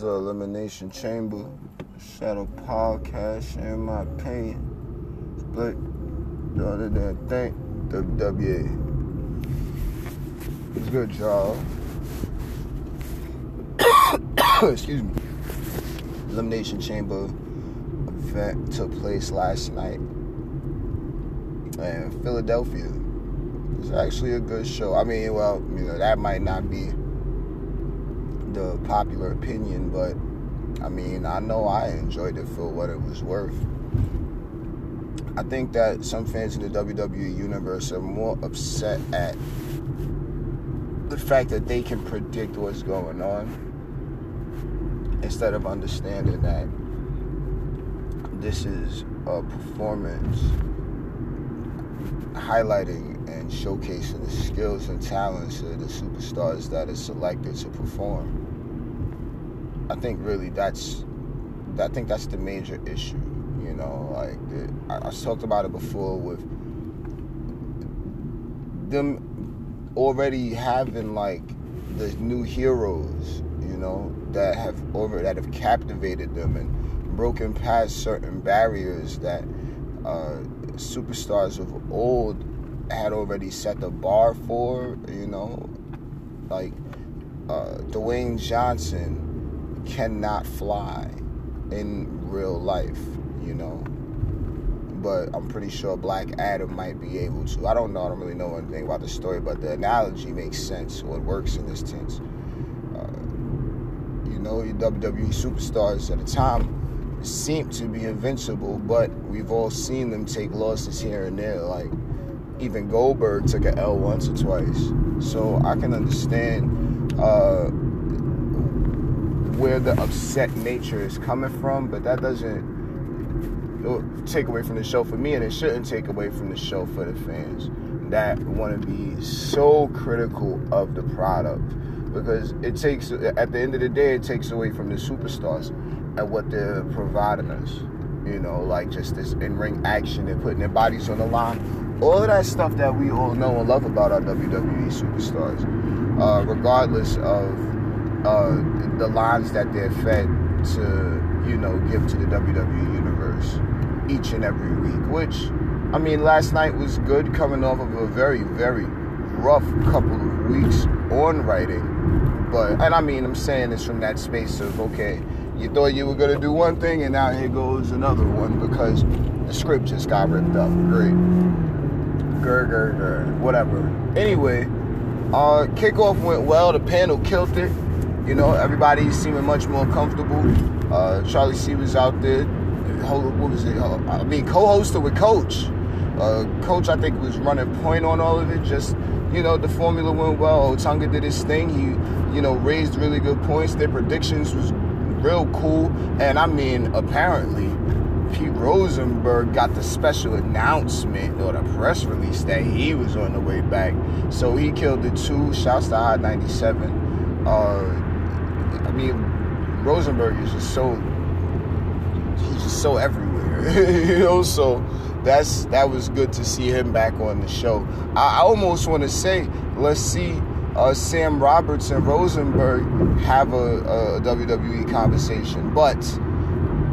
the Elimination Chamber. Shadow Podcast, sharing my opinion. Split the other than think WWE. It's good, y'all. Excuse me. Elimination Chamber event took place last night in Philadelphia. It's actually a good show. I mean, well, you know, that might not be the popular opinion, but I mean, I know I enjoyed it for what it was worth. I think that some fans in the WWE universe are more upset at the fact that they can predict what's going on instead of understanding that this is a performance highlighting and showcasing the skills and talents of the superstars that are selected to perform. I think really that's I think that's the major issue. You know, like the, I, I talked about it before with them already having like the new heroes, you know, that have over that have captivated them and broken past certain barriers that uh, superstars of old had already set the bar for. You know, like uh, Dwayne Johnson cannot fly in real life, you know. But I'm pretty sure Black Adam might be able to. I don't know. I don't really know anything about the story, but the analogy makes sense. or it works in this tense. Uh, you know, your WWE superstars at the time seem to be invincible, but we've all seen them take losses here and there. Like even Goldberg took an L once or twice. So I can understand uh, where the upset nature is coming from, but that doesn't take away from the show for me, and it shouldn't take away from the show for the fans that want to be so critical of the product. Because it takes at the end of the day it takes away from the superstars and what they're providing us. You know like just this in-ring action and putting their bodies on the line. All of that stuff that we all know and love about our WWE superstars. Uh, regardless of uh, the lines that they're fed to, you know, give to the WWE universe each and every week. Which, I mean, last night was good, coming off of a very, very rough couple of weeks on writing. But, and I mean, I'm saying this from that space of okay, you thought you were gonna do one thing, and now here goes another one because the script just got ripped up. Great, grr, grr, grr, whatever. Anyway, uh, kickoff went well. The panel killed it. You know, everybody seeming much more comfortable. Uh, Charlie C was out there. What was it? I mean, co-hosted with Coach. Uh, Coach, I think, was running point on all of it. Just you know, the formula went well. Otunga did his thing. He, you know, raised really good points. Their predictions was real cool. And I mean, apparently, Pete Rosenberg got the special announcement or the press release that he was on the way back. So he killed the two. Shouts to I 97. Uh, mean, Rosenberg is just so he's just so everywhere, you know. So that's that was good to see him back on the show. I, I almost want to say, let's see uh, Sam Roberts and Rosenberg have a, a WWE conversation, but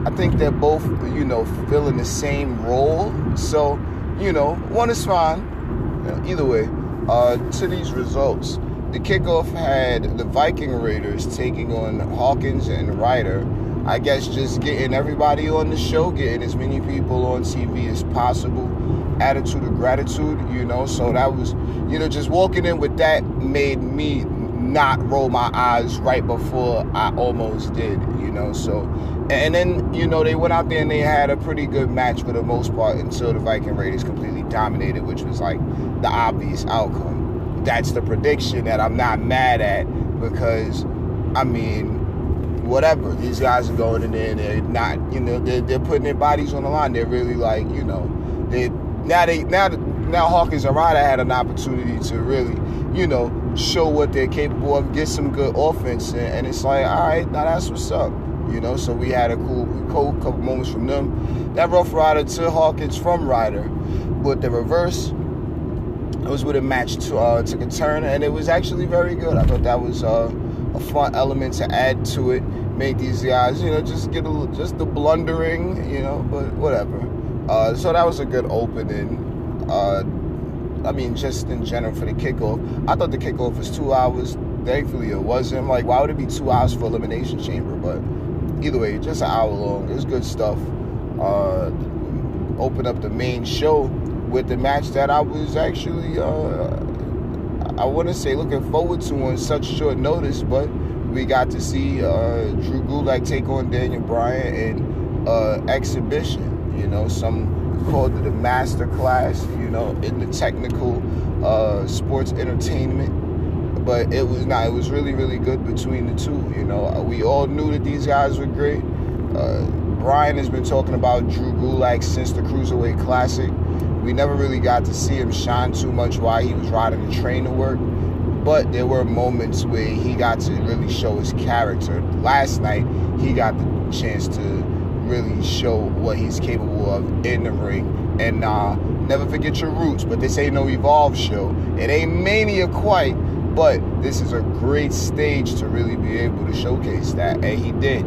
I think they're both, you know, filling the same role. So, you know, one is fine. You know, either way, uh, to these results. The kickoff had the Viking Raiders taking on Hawkins and Ryder. I guess just getting everybody on the show, getting as many people on TV as possible. Attitude of gratitude, you know. So that was, you know, just walking in with that made me not roll my eyes right before I almost did, you know. So, and then, you know, they went out there and they had a pretty good match for the most part until the Viking Raiders completely dominated, which was like the obvious outcome that's the prediction that I'm not mad at because, I mean, whatever. These guys are going in there and they're not, you know, they're, they're putting their bodies on the line. They're really like, you know, they now they now now Hawkins and Ryder had an opportunity to really, you know, show what they're capable of, get some good offense, and, and it's like, all right, now that's what's up. You know, so we had a cool, cool couple moments from them. That Rough Rider to Hawkins from Ryder, but the reverse it was with a match to, uh, a turn, and it was actually very good. I thought that was uh, a fun element to add to it. make these guys, you know, just get a little, just the blundering, you know, but whatever. Uh, so that was a good opening. Uh, I mean, just in general for the kickoff, I thought the kickoff was two hours. Thankfully, it wasn't. Like, why would it be two hours for Elimination Chamber? But either way, just an hour long. It was good stuff. Uh, open up the main show with the match that I was actually, uh, I to say, looking forward to on such short notice, but we got to see uh, Drew Gulak take on Daniel Bryan in uh, exhibition. You know, some called it a master class. You know, in the technical uh, sports entertainment. But it was not. It was really, really good between the two. You know, we all knew that these guys were great. Uh, Bryan has been talking about Drew Gulak since the Cruiserweight Classic. We never really got to see him shine too much while he was riding the train to work but there were moments where he got to really show his character. Last night, he got the chance to really show what he's capable of in the ring. And uh, never forget your roots, but this ain't no Evolve show. It ain't Mania quite, but this is a great stage to really be able to showcase that. And he did.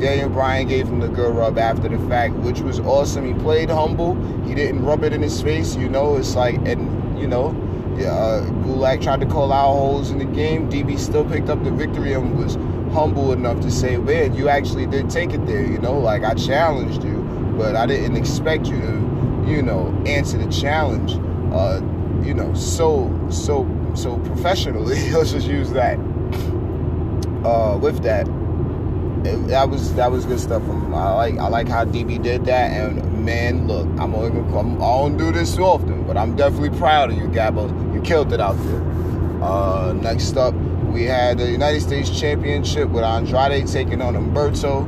Daniel Bryan gave him the good rub after the fact, which was awesome. He played humble. He didn't rub it in his face. You know, it's like, and, you know, uh, Gulak tried to call out holes in the game. DB still picked up the victory and was humble enough to say, man, you actually did take it there. You know, like I challenged you, but I didn't expect you to, you know, answer the challenge. Uh, you know, so so so professionally. Let's just use that. Uh, with that, it, that was that was good stuff. From I like I like how DB did that, and man, look, I'm only gonna come. I don't do this often, but I'm definitely proud of you, Gabo. You killed it out there. Uh, next up, we had the United States Championship with Andrade taking on Humberto.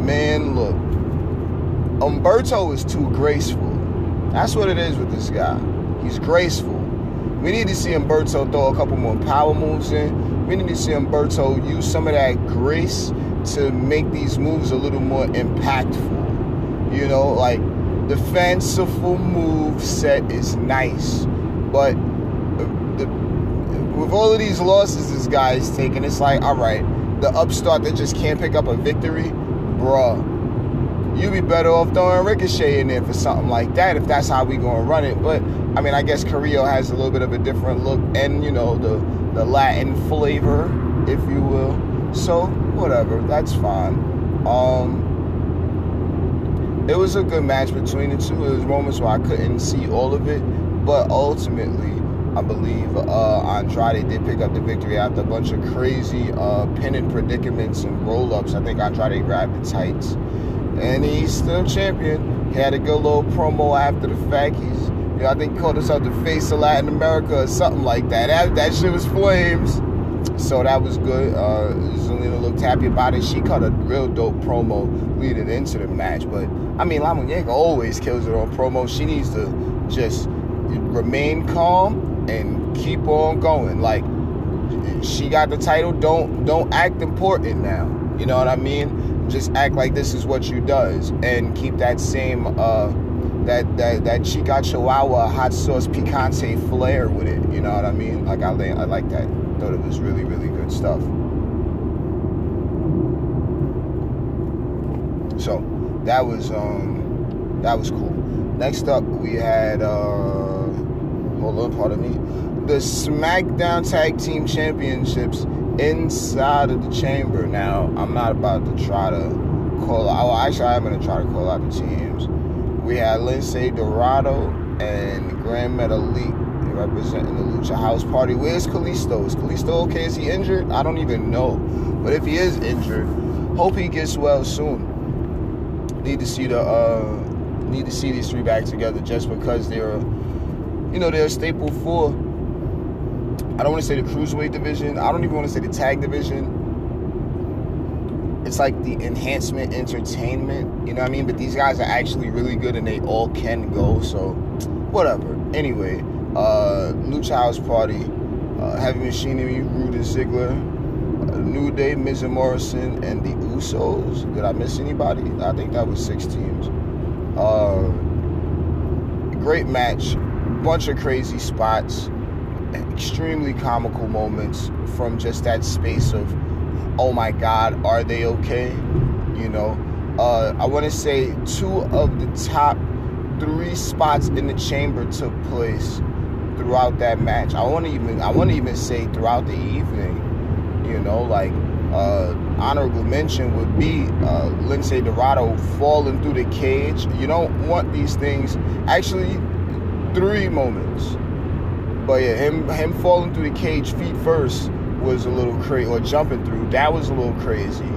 Man, look, Humberto is too graceful. That's what it is with this guy. He's graceful. We need to see Humberto throw a couple more power moves in. We need to see Humberto use some of that grace to make these moves a little more impactful. You know, like the fanciful move set is nice, but uh, the, with all of these losses this guy is taking, it's like, all right, the upstart that just can't pick up a victory, bruh, you'd be better off throwing Ricochet in there for something like that if that's how we gonna run it. But I mean, I guess Carrillo has a little bit of a different look and you know the the Latin flavor, if you will. So whatever, that's fine. Um, it was a good match between the two. There was moments where I couldn't see all of it, but ultimately, I believe uh, Andrade did pick up the victory after a bunch of crazy uh, pennant predicaments and roll-ups. I think Andrade grabbed the tights, and he's still champion. He had a good little promo after the fact. He's, you know, I think he called himself the face of Latin America or something like that. That, that shit was flames. So that was good. Uh, Zelina looked happy about it. She cut a real dope promo leading into the match. But I mean, La Muñeca always kills it on promo. She needs to just remain calm and keep on going. Like she got the title. Don't don't act important now. You know what I mean? Just act like this is what you does and keep that same uh, that that that chica chihuahua hot sauce picante flair with it. You know what I mean? Like I I like that. Thought it was really really good stuff. So that was um that was cool. Next up we had uh hold on, pardon me. The SmackDown Tag Team Championships inside of the chamber. Now, I'm not about to try to call out. Well, actually, I'm to try to call out the teams. We had Lince Dorado and Gran Metalik representing the Lucha House Party. Where's Kalisto? Is Kalisto okay? Is he injured? I don't even know. But if he is injured, hope he gets well soon. Need to see the uh, need to see these three back together just because they're you know they're a staple for I don't want to say the cruiserweight division. I don't even want to say the tag division. It's like the enhancement entertainment, you know what I mean? But these guys are actually really good and they all can go, so whatever. Anyway, uh, Lucha House Party, uh, Heavy Machinery, Roode and Ziggler, uh, New Day, Miz and Morrison, and the Usos. Did I miss anybody? I think that was six teams. Uh, great match, bunch of crazy spots extremely comical moments from just that space of oh my God, are they okay? You know, uh, I want to say two of the top three spots in the chamber took place throughout that match. I want to even I want to even say throughout the evening. You know, like uh, honorable mention would be uh, Lince Dorado falling through the cage. You don't want these things. Actually, three moments. But yeah, him him falling through the cage feet first was a little crazy, or jumping through that was a little crazy.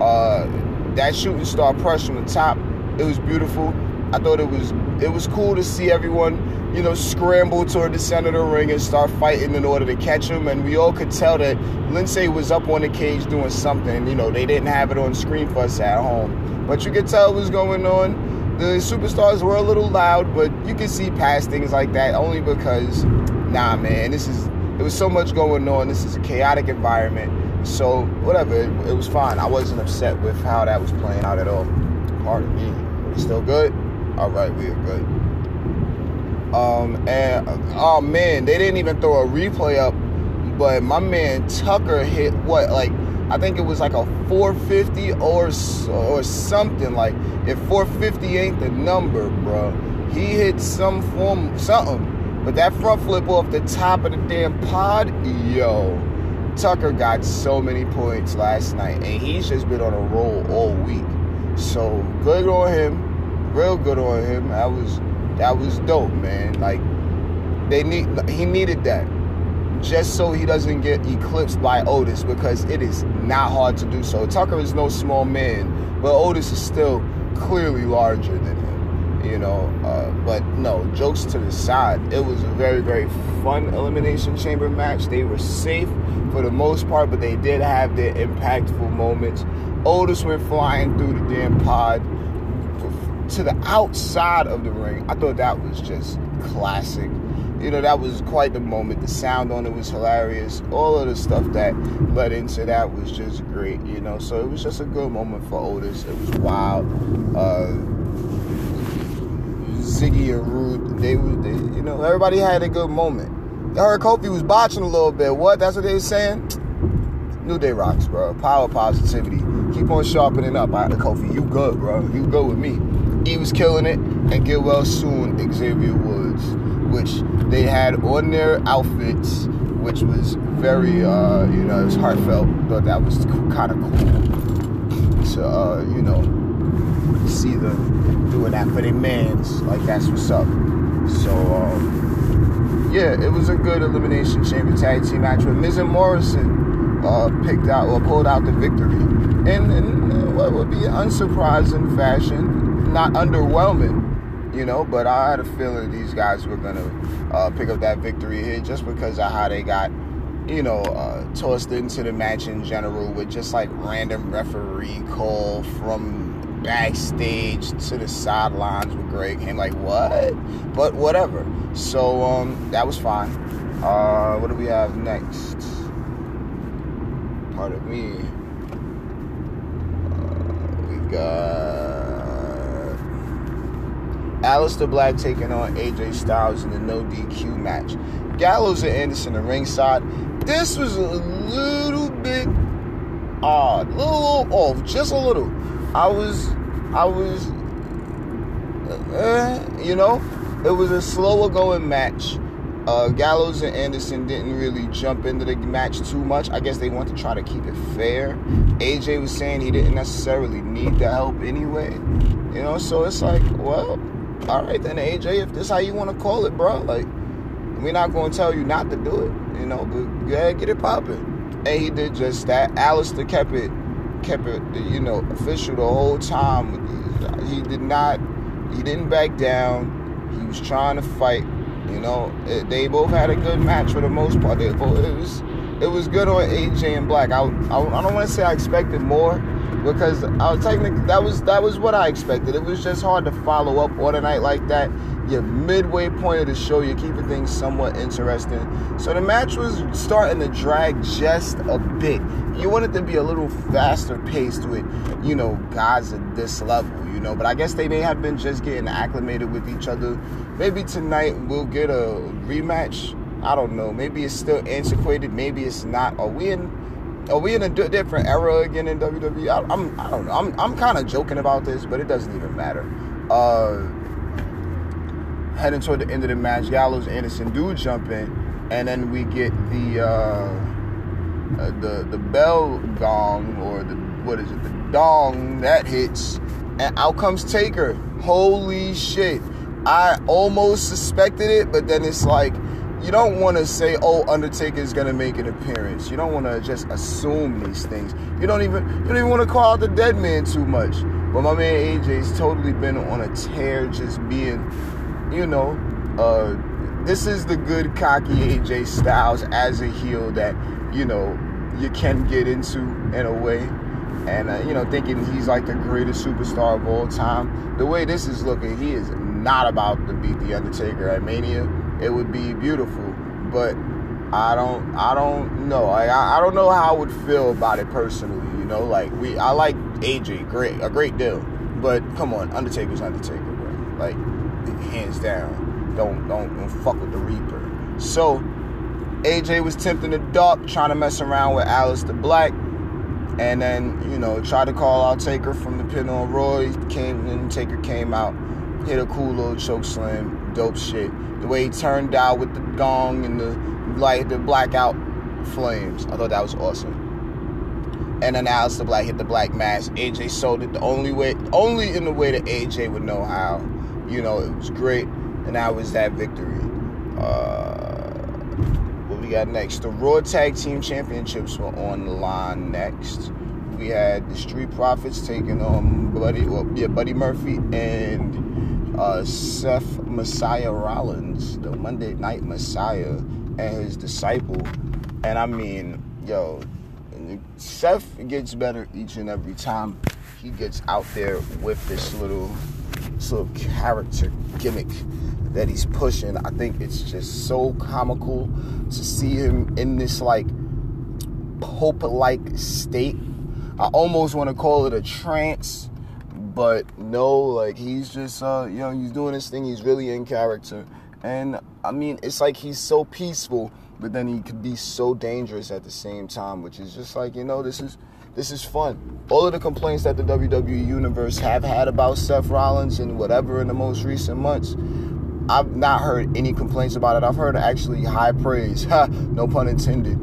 Uh, that shooting star press from the top, it was beautiful. I thought it was it was cool to see everyone, you know, scramble toward the center of the ring and start fighting in order to catch him. And we all could tell that Lince was up on the cage doing something. You know, they didn't have it on screen for us at home, but you could tell what was going on. The superstars were a little loud, but you can see past things like that only because, nah, man, this is it was so much going on. This is a chaotic environment. So whatever, it, it was fine. I wasn't upset with how that was playing out at all. Pardon me. We still good? All right, we are good. Um, and oh man, they didn't even throw a replay up, but my man Tucker hit what like I think it was like a 450 or or something. Like if 450 ain't the number, bro, he hit some form something. But that front flip off the top of the damn pod, yo, Tucker got so many points last night, and he's just been on a roll all week. So good on him, real good on him. I was that was dope, man. Like they need he needed that just so he doesn't get eclipsed by Otis because it is not hard to do so. Tucker is no small man, but Otis is still clearly larger than him you know. Uh, but no, jokes to the side. It was a very, very fun Elimination Chamber match. They were safe for the most part, but they did have their impactful moments. Otis went flying through the damn pod to the outside of the ring. I thought that was just classic. You know, that was quite the moment. The sound on it was hilarious. All of the stuff that led into that was just great, you know. So it was just a good moment for Otis. It was wild. Uh, Ziggy and Roode, they were, they, you know, everybody had a good moment. I heard Kofi was botching a little bit. What? That's what they were saying? New Day rocks, bro. Power, positivity. Keep on sharpening up. Right, Kofi, you good, bro. You good with me. He was killing it, and get well soon, Xavier Woods, which they had on their outfits, which was very, uh, you know, it was heartfelt. Thought that was kind of cool to, uh, you know, see them doing that for their mans. Like that's what's up. So um, yeah, it was a good elimination chamber tag team match with Miz and Morrison uh, picked out or pulled out the victory, and in what would be unsurprising fashion, not underwhelming. You know, but I had a feeling these guys were gonna uh, pick up that victory here just because of how they got you know, uh, tossed into the match in general with just like random referee call from backstage to the sidelines with Greg Him like what? But whatever. So um, that was fine. Uh, what do we have next? Part of me. Uh, we got Aleister Black taking on AJ Styles in the no DQ match. Gallows and Anderson the ringside. This was a little bit odd, a little off, just a little. I was, I was, uh, you know, it was a slower going match. Uh, Gallows and Anderson didn't really jump into the match too much. I guess they want to try to keep it fair. AJ was saying he didn't necessarily need the help anyway. You know, so it's like, well, all right then, AJ, if this how you want to call it, bro, like, we're not going to tell you not to do it, you know, but yeah, get it popping. And he did just that. Aleister kept it kept it, you know, official the whole time. He did not, he didn't back down. He was trying to fight. You know, it, they both had a good match for the most part. They it was, it was good on AJ and Black. I, I, I don't want to say I expected more because I was technically that was that was what I expected. It was just hard to follow up on a night like that your midway point of the show, you're keeping things somewhat interesting. So the match was starting to drag just a bit. You wanted to be a little faster paced with, you know, guys at this level, you know. But I guess they may have been just getting acclimated with each other. Maybe tonight we'll get a rematch. I don't know. Maybe it's still antiquated. Maybe it's not. Are we in? Are we in a d- different era again in WWE? I, I'm, I don't know. I'm, I'm kind of joking about this, but it doesn't even matter. Uh, heading toward the end of the match, Gallows, Anderson do jump in, and then we get the uh, uh, the the bell gong or the what is it? The dong that hits, and out comes Taker. Holy shit! I almost suspected it, but then it's like you don't want to say, "Oh, Undertaker is gonna make an appearance." You don't want to just assume these things. You don't even you don't even want to call out the dead man too much. But my man AJ's totally been on a tear, just being, you know, uh, this is the good cocky AJ Styles as a heel that you know you can get into in a way. And uh, you know, thinking he's like the greatest superstar of all time. The way this is looking, he is not about to beat the Undertaker at Mania it would be beautiful. But I don't I don't know. I I don't know how I would feel about it personally. You know, like we I like AJ great a great deal, but come on, Undertaker's Undertaker, bro. Like hands down, don't don't, don't fuck with the Reaper. So AJ was tempting the dark, trying to mess around with Aleister Black. And then, you know, tried to call out Taker from the pin on Roy. Came and Taker came out, hit a cool little choke slam, dope shit the way he turned out with the gong and the light, the blackout flames. I thought that was awesome. And then Aleister Black hit the black mass. AJ sold it the only way, only in the way that AJ would know how. You know, it was great, and that was that victory. Uh, what we got next? The Raw Tag Team Championships were on the line next. We had the Street Profits taking on Buddy, well, yeah, Buddy Murphy and uh, Seth Messiah Rollins, the Monday Night Messiah, and his disciple. And I mean, yo, Seth gets better each and every time he gets out there with this little, this little character gimmick that he's pushing. I think it's just so comical to see him in this like pope-like state. I almost want to call it a trance but no, like he's just uh, you know, he's doing his thing, he's really in character. And I mean, it's like he's so peaceful, but then he could be so dangerous at the same time, which is just like, you know, this is this is fun. All of the complaints that the WWE universe have had about Seth Rollins and whatever in the most recent months, I've not heard any complaints about it. I've heard actually high praise, no pun intended,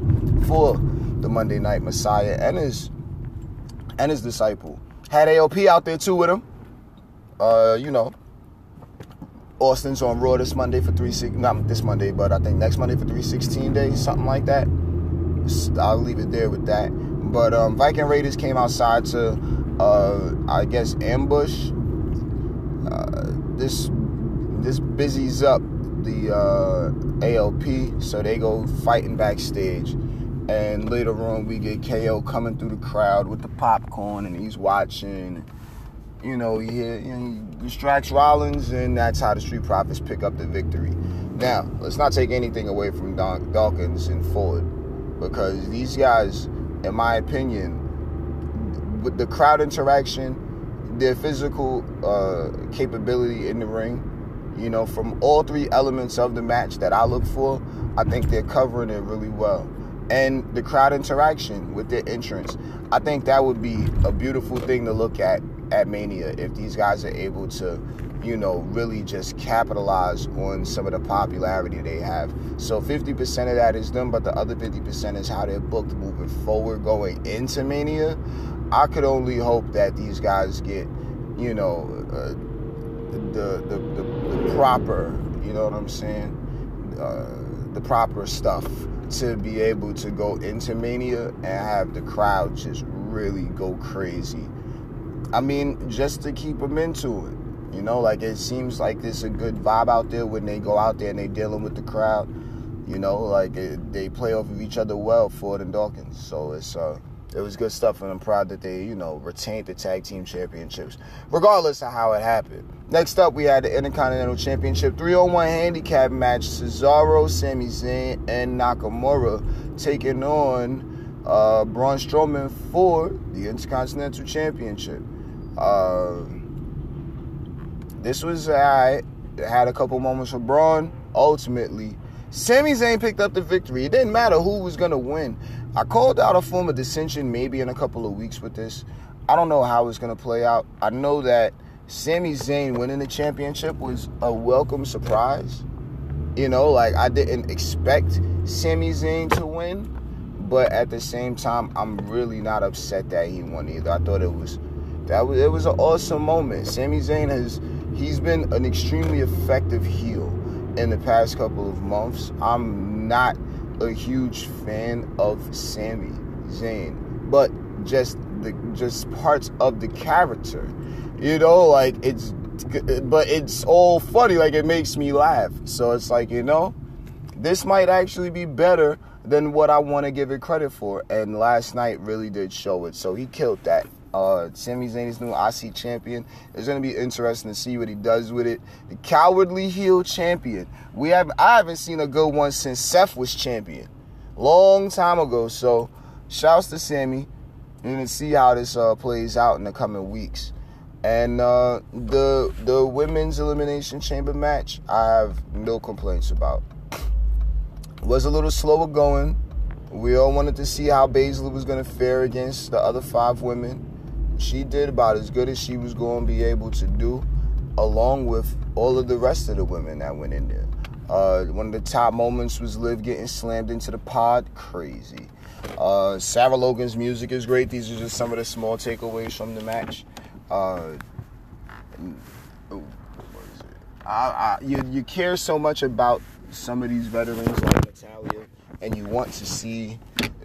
for the Monday Night Messiah and his and his disciple. Had AOP out there too with him. Uh, you know, Austin's on Raw this Monday for three six. Not this Monday, but I think next Monday for three sixteen days, something like that. I'll leave it there with that. But um, Viking Raiders came outside to, uh, I guess, ambush. Uh, this this busies up the uh, AOP, so they go fighting backstage. And later on, we get KO coming through the crowd with the popcorn, and he's watching. You know, he, you know, he distracts Rollins, and that's how the Street Profits pick up the victory. Now, let's not take anything away from Don- Dawkins and Ford, because these guys, in my opinion, with the crowd interaction, their physical uh, capability in the ring, you know, from all three elements of the match that I look for, I think they're covering it really well and the crowd interaction with their entrance. I think that would be a beautiful thing to look at at Mania if these guys are able to, you know, really just capitalize on some of the popularity they have. So 50% of that is them, but the other 50% is how they're booked moving forward going into Mania. I could only hope that these guys get, you know, uh, the, the, the, the proper, you know what I'm saying? Uh, the proper stuff to be able to go into Mania and have the crowd just really go crazy. I mean, just to keep them into it. You know, like it seems like there's a good vibe out there when they go out there and they're dealing with the crowd. You know, like it, they play off of each other well, Ford and Dawkins. So it's uh, it was good stuff, and I'm proud that they, you know, retained the tag team championships, regardless of how it happened. Next up, we had the Intercontinental Championship 301 handicap match: Cesaro, Sami Zayn, and Nakamura taking on uh, Braun Strowman for the Intercontinental Championship. Uh, this was I had a couple moments for Braun. Ultimately, Sami Zayn picked up the victory. It didn't matter who was gonna win. I called out a form of dissension maybe in a couple of weeks with this. I don't know how it's gonna play out. I know that Sami Zayn winning the championship was a welcome surprise. You know, like I didn't expect Sami Zayn to win, but at the same time, I'm really not upset that he won either. I thought it was that was it was an awesome moment. Sami Zayn has he's been an extremely effective heel in the past couple of months. I'm not a huge fan of Sami Zayn, but just the just parts of the character. You know, like it's but it's all funny like it makes me laugh. So it's like, you know, this might actually be better than what I want to give it credit for. And last night really did show it. So he killed that. Uh, Sami Zayn is new IC champion. It's gonna be interesting to see what he does with it. The cowardly heel champion. We have I haven't seen a good one since Seth was champion, long time ago. So, shouts to Sami. We're gonna see how this uh, plays out in the coming weeks. And uh, the the women's elimination chamber match, I have no complaints about. Was a little slower going. We all wanted to see how Baszler was to fare against the other five women she did about as good as she was going to be able to do, along with all of the rest of the women that went in there. Uh, one of the top moments was Liv getting slammed into the pod. Crazy. Uh, Sarah Logan's music is great. These are just some of the small takeaways from the match. Uh, I, I, you, you care so much about some of these veterans like Natalya, and you want to see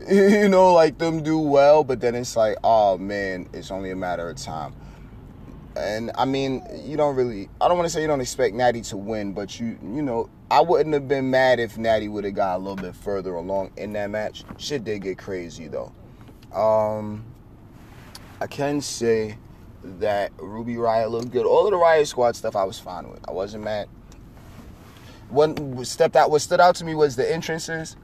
you know, like them do well, but then it's like, oh man, it's only a matter of time. And I mean, you don't really, I don't want to say you don't expect Natty to win, but you, you know, I wouldn't have been mad if Natty would have got a little bit further along in that match. Shit did get crazy though. Um, I can say that Ruby Riott looked good. All of the Riott Squad stuff I was fine with. I wasn't mad. What stepped out, what stood out to me was the entrances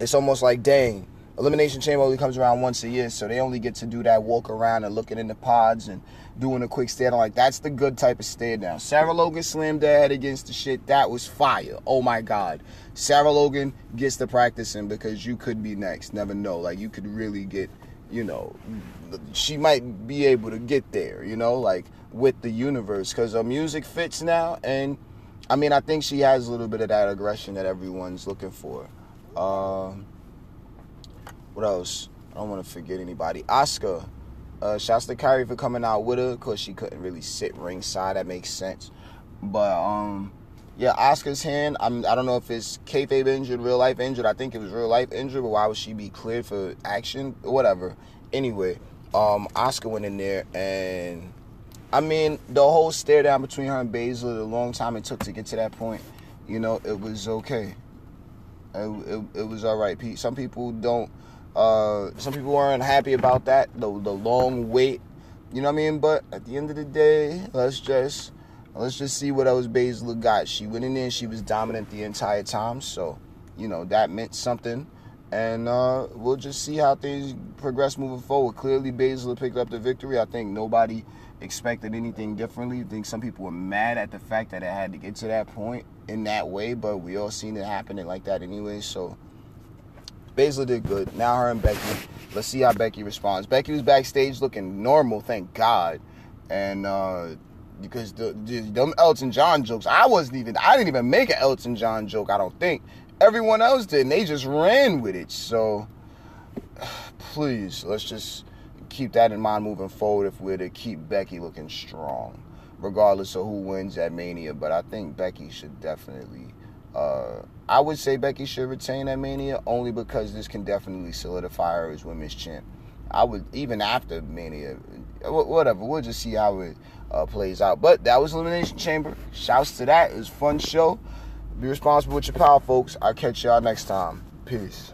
it's almost like, dang, Elimination Chamber only comes around once a year, so they only get to do that walk around and looking in the pods and doing a quick stare down. Like, that's the good type of stare down. Sarah Logan slammed her head against the shit. That was fire. Oh my God. Sarah Logan gets to practicing because you could be next. Never know. Like, you could really get, you know, she might be able to get there, you know, like with the universe because her music fits now. And I mean, I think she has a little bit of that aggression that everyone's looking for. Um, what else? I don't want to forget anybody. Asuka. Uh, shouts to Kairi for coming out with her because she couldn't really sit ringside. That makes sense. But um, yeah, Asuka's hand. I'm. I don't know if it's kayfabe injured, real life injured. I think it was real life injured. But why would she be cleared for action? Whatever. Anyway, um, Asuka went in there and. I mean, the whole stare down between her and Baszler, the long time it took to get to that point, you know, it was okay. It, it, it was all right. Some people don't. Uh, some people weren't happy about that. The the long wait. You know what I mean? But at the end of the day, let's just let's just see what else Baszler got. She went in there. She was dominant the entire time. So you know that meant something. And uh, we'll just see how things progress moving forward. Clearly, Baszler picked up the victory. I think nobody expected anything differently. I think some people were mad at the fact that it had to get to that point in that way, but we all seen it happening like that anyway. So Baszler did good. Now her and Becky. Let's see how Becky responds. Becky was backstage looking normal, thank God. And uh because the, the them Elton John jokes, I wasn't even I didn't even make an Elton John joke, I don't think. Everyone else did, and they just ran with it. So please, let's just keep that in mind moving forward if we're to keep Becky looking strong regardless of who wins at Mania. But I think Becky should definitely. Uh, I would say Becky should retain at Mania only because this can definitely solidify her as women's champ. I would even after Mania, whatever. We'll just see how it uh, plays out. But that was Elimination Chamber. Shouts to that. It was fun show. Be responsible with your power, folks. I'll catch y'all next time. Peace.